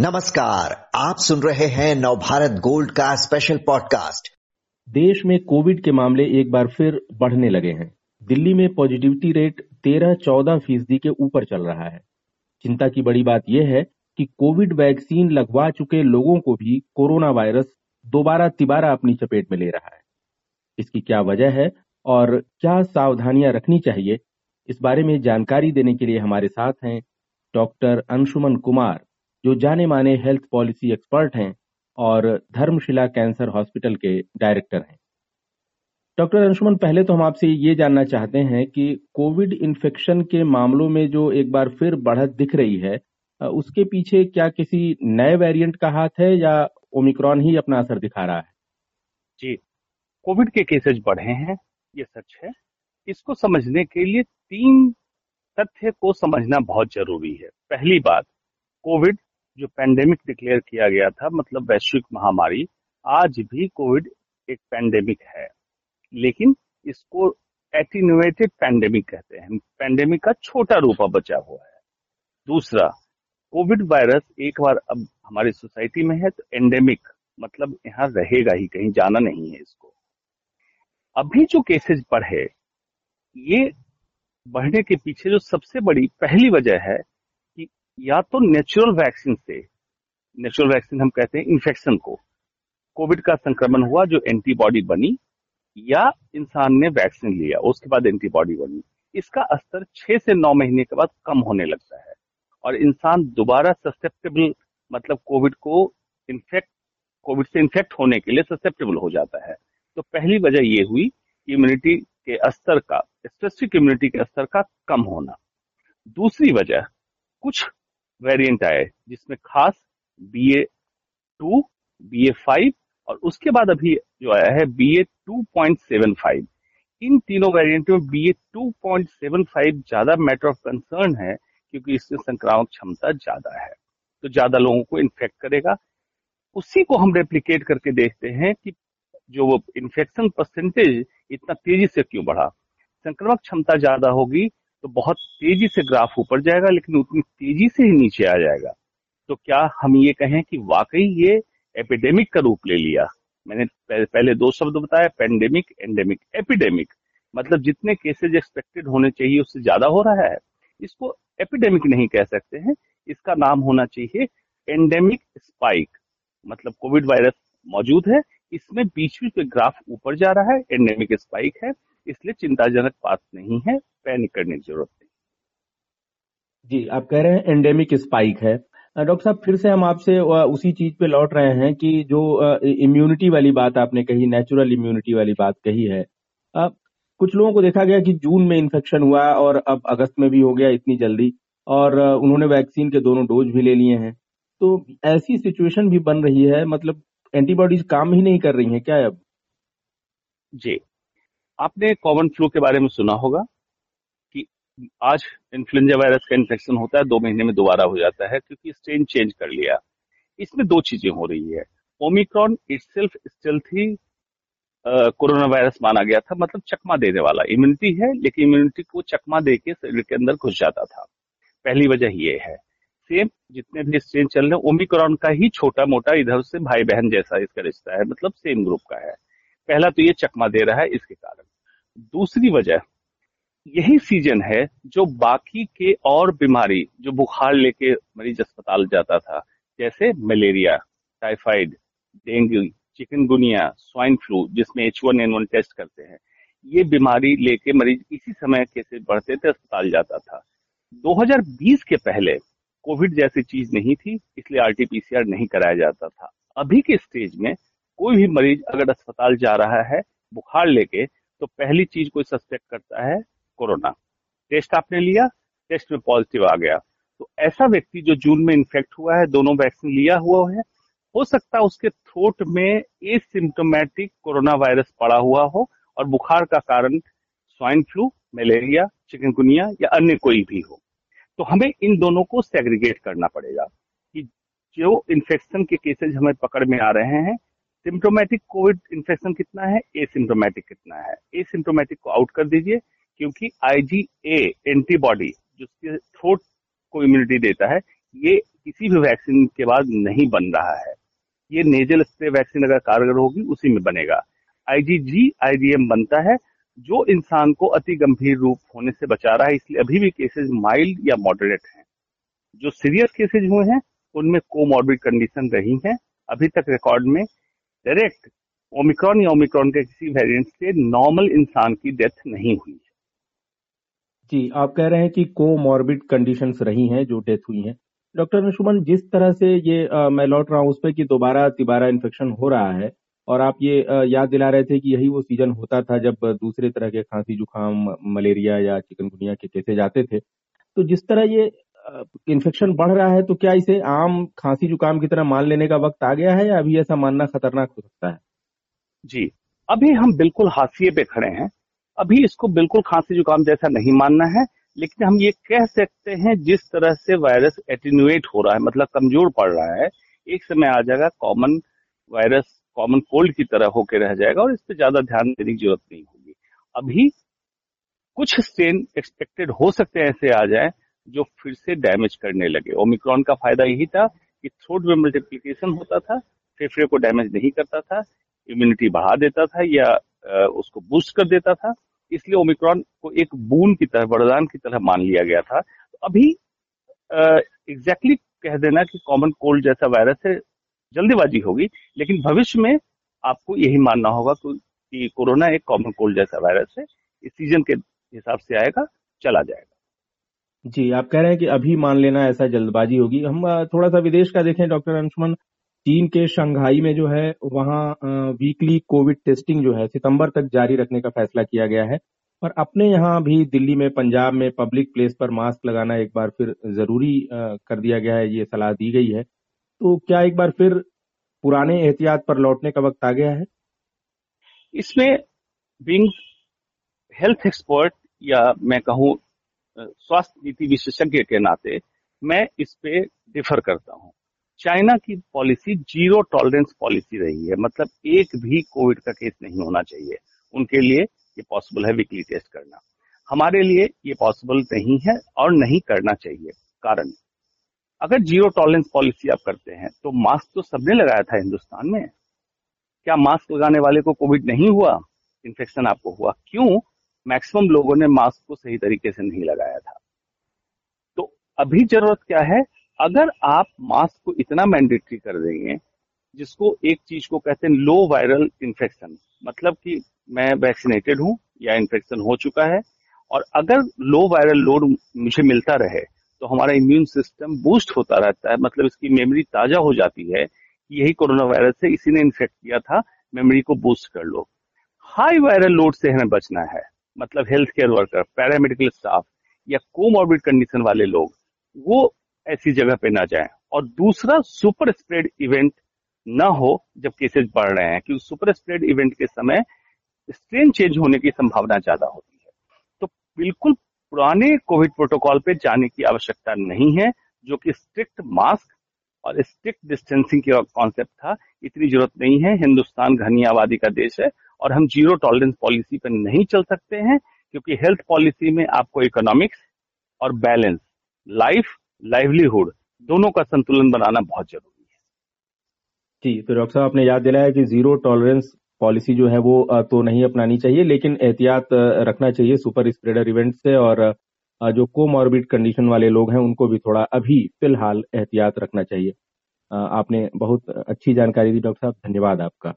नमस्कार, आप सुन रहे हैं नवभारत गोल्ड का स्पेशल पॉडकास्ट देश में कोविड के मामले एक बार फिर बढ़ने लगे हैं। दिल्ली में पॉजिटिविटी रेट 13-14 फ़ीसदी के ऊपर चल रहा है। चिंता की बड़ी बात यह है कि कोविड वैक्सीन लगवा चुके लोगों को भी कोरोना वायरस दोबारा तिबारा अपनी चपेट में ले रहा है। इसकी क्या वजह है और क्या सावधानियाँ रखनी चाहिए, इस बारे में जानकारी देने के लिए हमारे साथ हैं डॉक्टर अंशुमन कुमार। जो जाने माने हेल्थ पॉलिसी एक्सपर्ट हैं और धर्मशिला कैंसर हॉस्पिटल के डायरेक्टर हैं। डॉक्टर अंशुमन, पहले तो हम आपसे ये जानना चाहते हैं कि कोविड इन्फेक्शन के मामलों में जो एक बार फिर बढ़त दिख रही है उसके पीछे क्या किसी नए वेरिएंट का हाथ है या ओमिक्रॉन ही अपना असर दिखा रहा है? जी कोविड के केसेज बढ़े हैं, ये सच है। इसको समझने के लिए तीन तथ्य को समझना बहुत ज़रूरी है। पहली बात कोविड जो पैंडेमिक डिक्लेयर किया गया था मतलब वैश्विक महामारी, आज भी कोविड एक पैंडेमिक है। लेकिन इसको एटीनुएटेड पैंडेमिक कहते हैं। पैंडेमिक का छोटा रूप बचा हुआ है। दूसरा कोविड वायरस एक बार अब हमारी सोसाइटी में है तो एंडेमिक मतलब यहाँ रहेगा ही, कहीं जाना नहीं है इसको। अभी जो केसेस बढ़े, ये बढ़ने के पीछे जो सबसे बड़ी, पहली वजह है या तो नेचुरल वैक्सीन से नेचुरल वैक्सीन हम कहते हैं इन्फेक्शन को कोविड का संक्रमण हुआ जो एंटीबॉडी बनी, या इंसान ने वैक्सीन लिया, उसके बाद एंटीबॉडी बनी। इसका अस्तर छह से नौ महीने के बाद कम होने लगता है। और इंसान दोबारा ससेप्टेबल मतलब कोविड को इन्फेक्ट कोविड से इन्फेक्ट होने के लिए ससेप्टेबल हो जाता है। तो पहली वजह ये हुई इम्यूनिटी के स्तर का स्पेसिफिक इम्यूनिटी के स्तर का कम होना। दूसरी वजह, कुछ वेरिएंट आए जिसमें खास B A two B A five और उसके बाद अभी जो आया है B A two point seven five इन तीनों वेरिएंट में B A two point seven five ज़्यादा मैटर ऑफ़ कंसर्न है, क्योंकि इसमें संक्रामक क्षमता ज़्यादा है। तो ज़्यादा लोगों को इन्फेक्ट करेगा। उसी को हम रेप्लीकेट करके देखते हैं कि जो वो इन्फेक्शन परसेंटेज इतना तेज़ी से क्यों बढ़ा। संक्रमक क्षमता ज़्यादा होगी तो बहुत तेज़ी से ग्राफ ऊपर जाएगा, लेकिन उतनी तेज़ी से ही नीचे आ जाएगा। तो क्या हम ये कहें कि वाकई ये एपिडेमिक का रूप ले लिया? मैंने पहले दो शब्द बताया पेंडेमिक, एंडेमिक, एपिडेमिक। मतलब जितने केसेज एक्सपेक्टेड होने चाहिए, उससे ज़्यादा हो रहा है। इसको एपिडेमिक नहीं कह सकते हैं। इसका नाम होना चाहिए एंडेमिक स्पाइक। मतलब कोविड वायरस मौजूद है इसमें बीच बीच में ग्राफ ऊपर जा रहा है, एंडेमिक स्पाइक है, इसलिए चिंताजनक बात नहीं है, पैनिक करने की ज़रूरत नहीं। जी, आप कह रहे हैं एंडेमिक स्पाइक है। डॉक्टर साहब, फिर से हम आपसे उसी चीज़ पे लौट रहे हैं कि जो इम्यूनिटी वाली बात आपने कही नेचुरल इम्यूनिटी वाली बात कही है। कुछ लोगों को देखा गया कि जून में इन्फेक्शन हुआ और अब अगस्त में भी हो गया इतनी जल्दी और उन्होंने वैक्सीन के दोनों डोज भी ले लिए हैं। तो ऐसी सिचुएशन भी बन रही है मतलब एंटीबॉडीज काम ही नहीं कर रही हैं क्या अब? जी। आपने कॉमन फ्लू के बारे में सुना होगा कि आज इन्फ्लुएंजा वायरस का इन्फेक्शन होता है, दो महीने में दोबारा हो जाता है क्योंकि स्ट्रेन चेंज कर लिया। इसमें दो चीज़ें हो रही है। Omicron itself stealthy corona virus माना गया था मतलब चकमा देने वाला। इम्यूनिटी है, लेकिन इम्यूनिटी को चकमा दे के शरीर के अंदर घुस जाता था। पहली वजह यह है। सेम जितने भी स्ट्रेन चल रहे हैं ओमिक्रॉन का ही छोटा मोटा इधर से भाई बहन जैसा इसका रिश्ता है मतलब सेम ग्रुप का है। पहला तो ये चकमा दे रहा है इसके कारण। दूसरी वजह, यही सीज़न है जो बाकी के और बीमारी, जो बुखार लेके मरीज़ अस्पताल जाता था, जैसे malaria typhoid dengue chikungunya swine flu जिसमें H one N one test करते हैं, ये बीमारी लेके मरीज़ इसी समय कैसे बढ़ते थे अस्पताल जाता था। 2020 के पहले कोविड जैसी चीज़ नहीं थी, इसलिए आरटीपीसीआर नहीं कराया जाता था। अभी के स्टेज में कोई भी मरीज़ अगर अस्पताल जा रहा है, बुखार लेके तो पहली चीज़ कोई सस्पेक्ट करता है कोरोना। टेस्ट आपने लिया, टेस्ट में पॉजिटिव आ गया। तो ऐसा व्यक्ति जो जून में इन्फेक्ट हुआ है, दोनों वैक्सीन लिया हुआ है, हो सकता है उसके थ्रोट में एसिम्टोमेटिक कोरोना वायरस पड़ा हुआ हो और बुखार का कारण स्वाइन फ्लू मलेरिया चिकनगुनिया या अन्य कोई भी हो। तो हमें इन दोनों को सेग्रीगेट करना पड़ेगा कि जो इन्फेक्शन के केसेज हमें पकड़ में आ रहे हैं सिम्टोमेटिक कोविड इन्फेक्शन कितना है ए सिम्टोमेटिक कितना है। एसिम्टोमेटिक को आउट कर दीजिए, क्योंकि आईजीए एंटीबॉडी जिसके थ्रोट को इम्यूनिटी देता है, ये किसी भी वैक्सीन के बाद नहीं बन रहा है। ये नेजल स्प्रे वैक्सीन अगर कारगर होगी, उसी में बनेगा। आईजीजी आईजीएम बनता है जो इंसान को अति गंभीर रूप होने से बचा रहा है इसलिए अभी भी केसेस माइल्ड या मॉडरेट हैं। जो सीरियस केसेज हुए हैं उनमें कोमॉर्बिड कंडीशन रही है। अभी तक रिकॉर्ड में डायरेक्ट ओमिक्रॉन या ओमिक्रॉन के किसी वेरिएंट से नॉर्मल इंसान की डेथ नहीं हुई जी आप कह रहे हैं कि कोमॉर्बिड कंडीशन रही हैं जो डेथ हुई हैं। डॉक्टर अंशुमन जिस तरह से ये आ, मैं लौट रहा हूँ उस पर कि दोबारा तिबारा इन्फेक्शन हो रहा है और आप ये याद दिला रहे थे कि यही वो सीज़न होता था जब दूसरे तरह के खांसी जुकाम मलेरिया या चिकनगुनिया के केसेज आते थे। तो जिस तरह ये इन्फेक्शन बढ़ रहा है तो क्या इसे आम खांसी जुकाम की तरह मान लेने का वक्त आ गया है या अभी ऐसा मानना खतरनाक हो सकता है? जी, अभी हम बिल्कुल हाशिए पे खड़े हैं। अभी इसको बिल्कुल खांसी जुकाम जैसा नहीं मानना है, लेकिन हम ये कह सकते हैं जिस तरह से वायरस एटीन्यूएट हो रहा है मतलब कमज़ोर पड़ रहा है, एक समय आ जाएगा कॉमन वायरस कॉमन कोल्ड की तरह होकर रह जाएगा और इस पर ज़्यादा ध्यान देने की ज़रूरत नहीं होगी। अभी कुछ स्ट्रेन एक्सपेक्टेड हो सकते हैं ऐसे आ जाए जो फिर से डैमेज करने लगे। ओमिक्रॉन का फ़ायदा यही था कि थ्रोट में मल्टीप्लीकेशन होता था, फेफड़े को डैमेज नहीं करता था इम्यूनिटी बढ़ा देता था या उसको बूस्ट कर देता था। इसलिए ओमिक्रॉन को एक बून की तरह, वरदान की तरह मान लिया गया था। तो अभी एग्जैक्टली कह देना कि कॉमन कोल्ड जैसा वायरस है जल्दीबाजी होगी, लेकिन भविष्य में आपको यही मानना होगा कि कोरोना एक कॉमन कोल्ड जैसा वायरस है। इस सीज़न के हिसाब से आएगा, चला जाएगा। जी, आप कह रहे हैं कि अभी मान लेना ऐसा जल्दबाजी होगी। हम थोड़ा सा विदेश का देखें, डॉक्टर अंशुमन। चीन के शंघाई में जो है, वहाँ वीकली कोविड टेस्टिंग जो है, सितंबर तक जारी रखने का फैसला किया गया है। और अपने यहाँ भी दिल्ली में, पंजाब में पब्लिक प्लेस पर मास्क लगाना एक बार फिर ज़रूरी कर दिया गया है, ये सलाह दी गई है। तो क्या एक बार फिर पुराने एहतियात पर लौटने का वक्त आ गया है? इसमें बिंग हेल्थ एक्सपर्ट या मैं कहूँ स्वास्थ्य नीति विशेषज्ञ के नाते मैं इस पे डिफर करता हूँ। चाइना की पॉलिसी ज़ीरो टॉलरेंस पॉलिसी रही है। मतलब एक भी कोविड का केस नहीं होना चाहिए। उनके लिए ये पॉसिबल है वीकली टेस्ट करना। हमारे लिए ये पॉसिबल नहीं है और नहीं करना चाहिए। कारण? अगर ज़ीरो टॉलरेंस पॉलिसी आप करते हैं तो मास्क तो सबने लगाया था हिंदुस्तान में। क्या मास्क लगाने वाले को कोविड नहीं हुआ? इन्फेक्शन आपको हुआ। क्यों? मैक्सिमम लोगों ने मास्क को सही तरीके से नहीं लगाया था। तो अभी ज़रूरत क्या है? अगर आप मास्क को इतना मैंडेटरी कर देंगे, जिसको एक चीज़ को कहते हैं लो वायरल इन्फेक्शन मतलब कि मैं वैक्सीनेटेड हूँ या इन्फेक्शन हो चुका है, और अगर लो वायरल लोड मुझे मिलता रहे तो हमारा इम्यून सिस्टम बूस्ट होता रहता है। मतलब इसकी मेमोरी ताज़ा हो जाती है कि यही कोरोना वायरस से इसी ने इन्फेक्ट किया था मेमोरी को बूस्ट कर लो। हाई वायरल लोड से हमें बचना है। मतलब health care worker paramedical staff या कोमॉर्बिड कंडीशन वाले लोग, वो ऐसी जगह पे ना जाएँ। और दूसरा सुपर स्प्रेड इवेंट ना हो जब केसेस बढ़ रहे हैं, क्योंकि सुपर स्प्रेड इवेंट के समय स्ट्रेन चेंज होने की संभावना ज़्यादा होती है। तो बिल्कुल पुराने कोविड प्रोटोकॉल पे जाने की आवश्यकता नहीं है, जो कि स्ट्रिक्ट मास्क और स्ट्रिक्ट डिस्टेंसिंग की कॉन्सेप्ट था, इतनी ज़रूरत नहीं है। हिंदुस्तान घनी आबादी का देश है और हम ज़ीरो टॉलरेंस पॉलिसी पर नहीं चल सकते हैं, क्योंकि हेल्थ पॉलिसी में आपको इकोनॉमिक्स और बैलेंस, लाइफ, लाइवलीहुड दोनों का संतुलन बनाना बहुत ज़रूरी है। जी तो डॉक्टर साहब, आपने याद दिलाया कि ज़ीरो टॉलरेंस पॉलिसी जो है वो तो नहीं अपनानी चाहिए, लेकिन एहतियात रखना चाहिए सुपर स्प्रेडर इवेंट से और जो कोमॉर्बिड कंडीशन वाले लोग हैं उनको भी थोड़ा अभी फ़िलहाल एहतियात रखना चाहिए। आपने बहुत अच्छी जानकारी दी, डॉक्टर साहब। धन्यवाद आपका।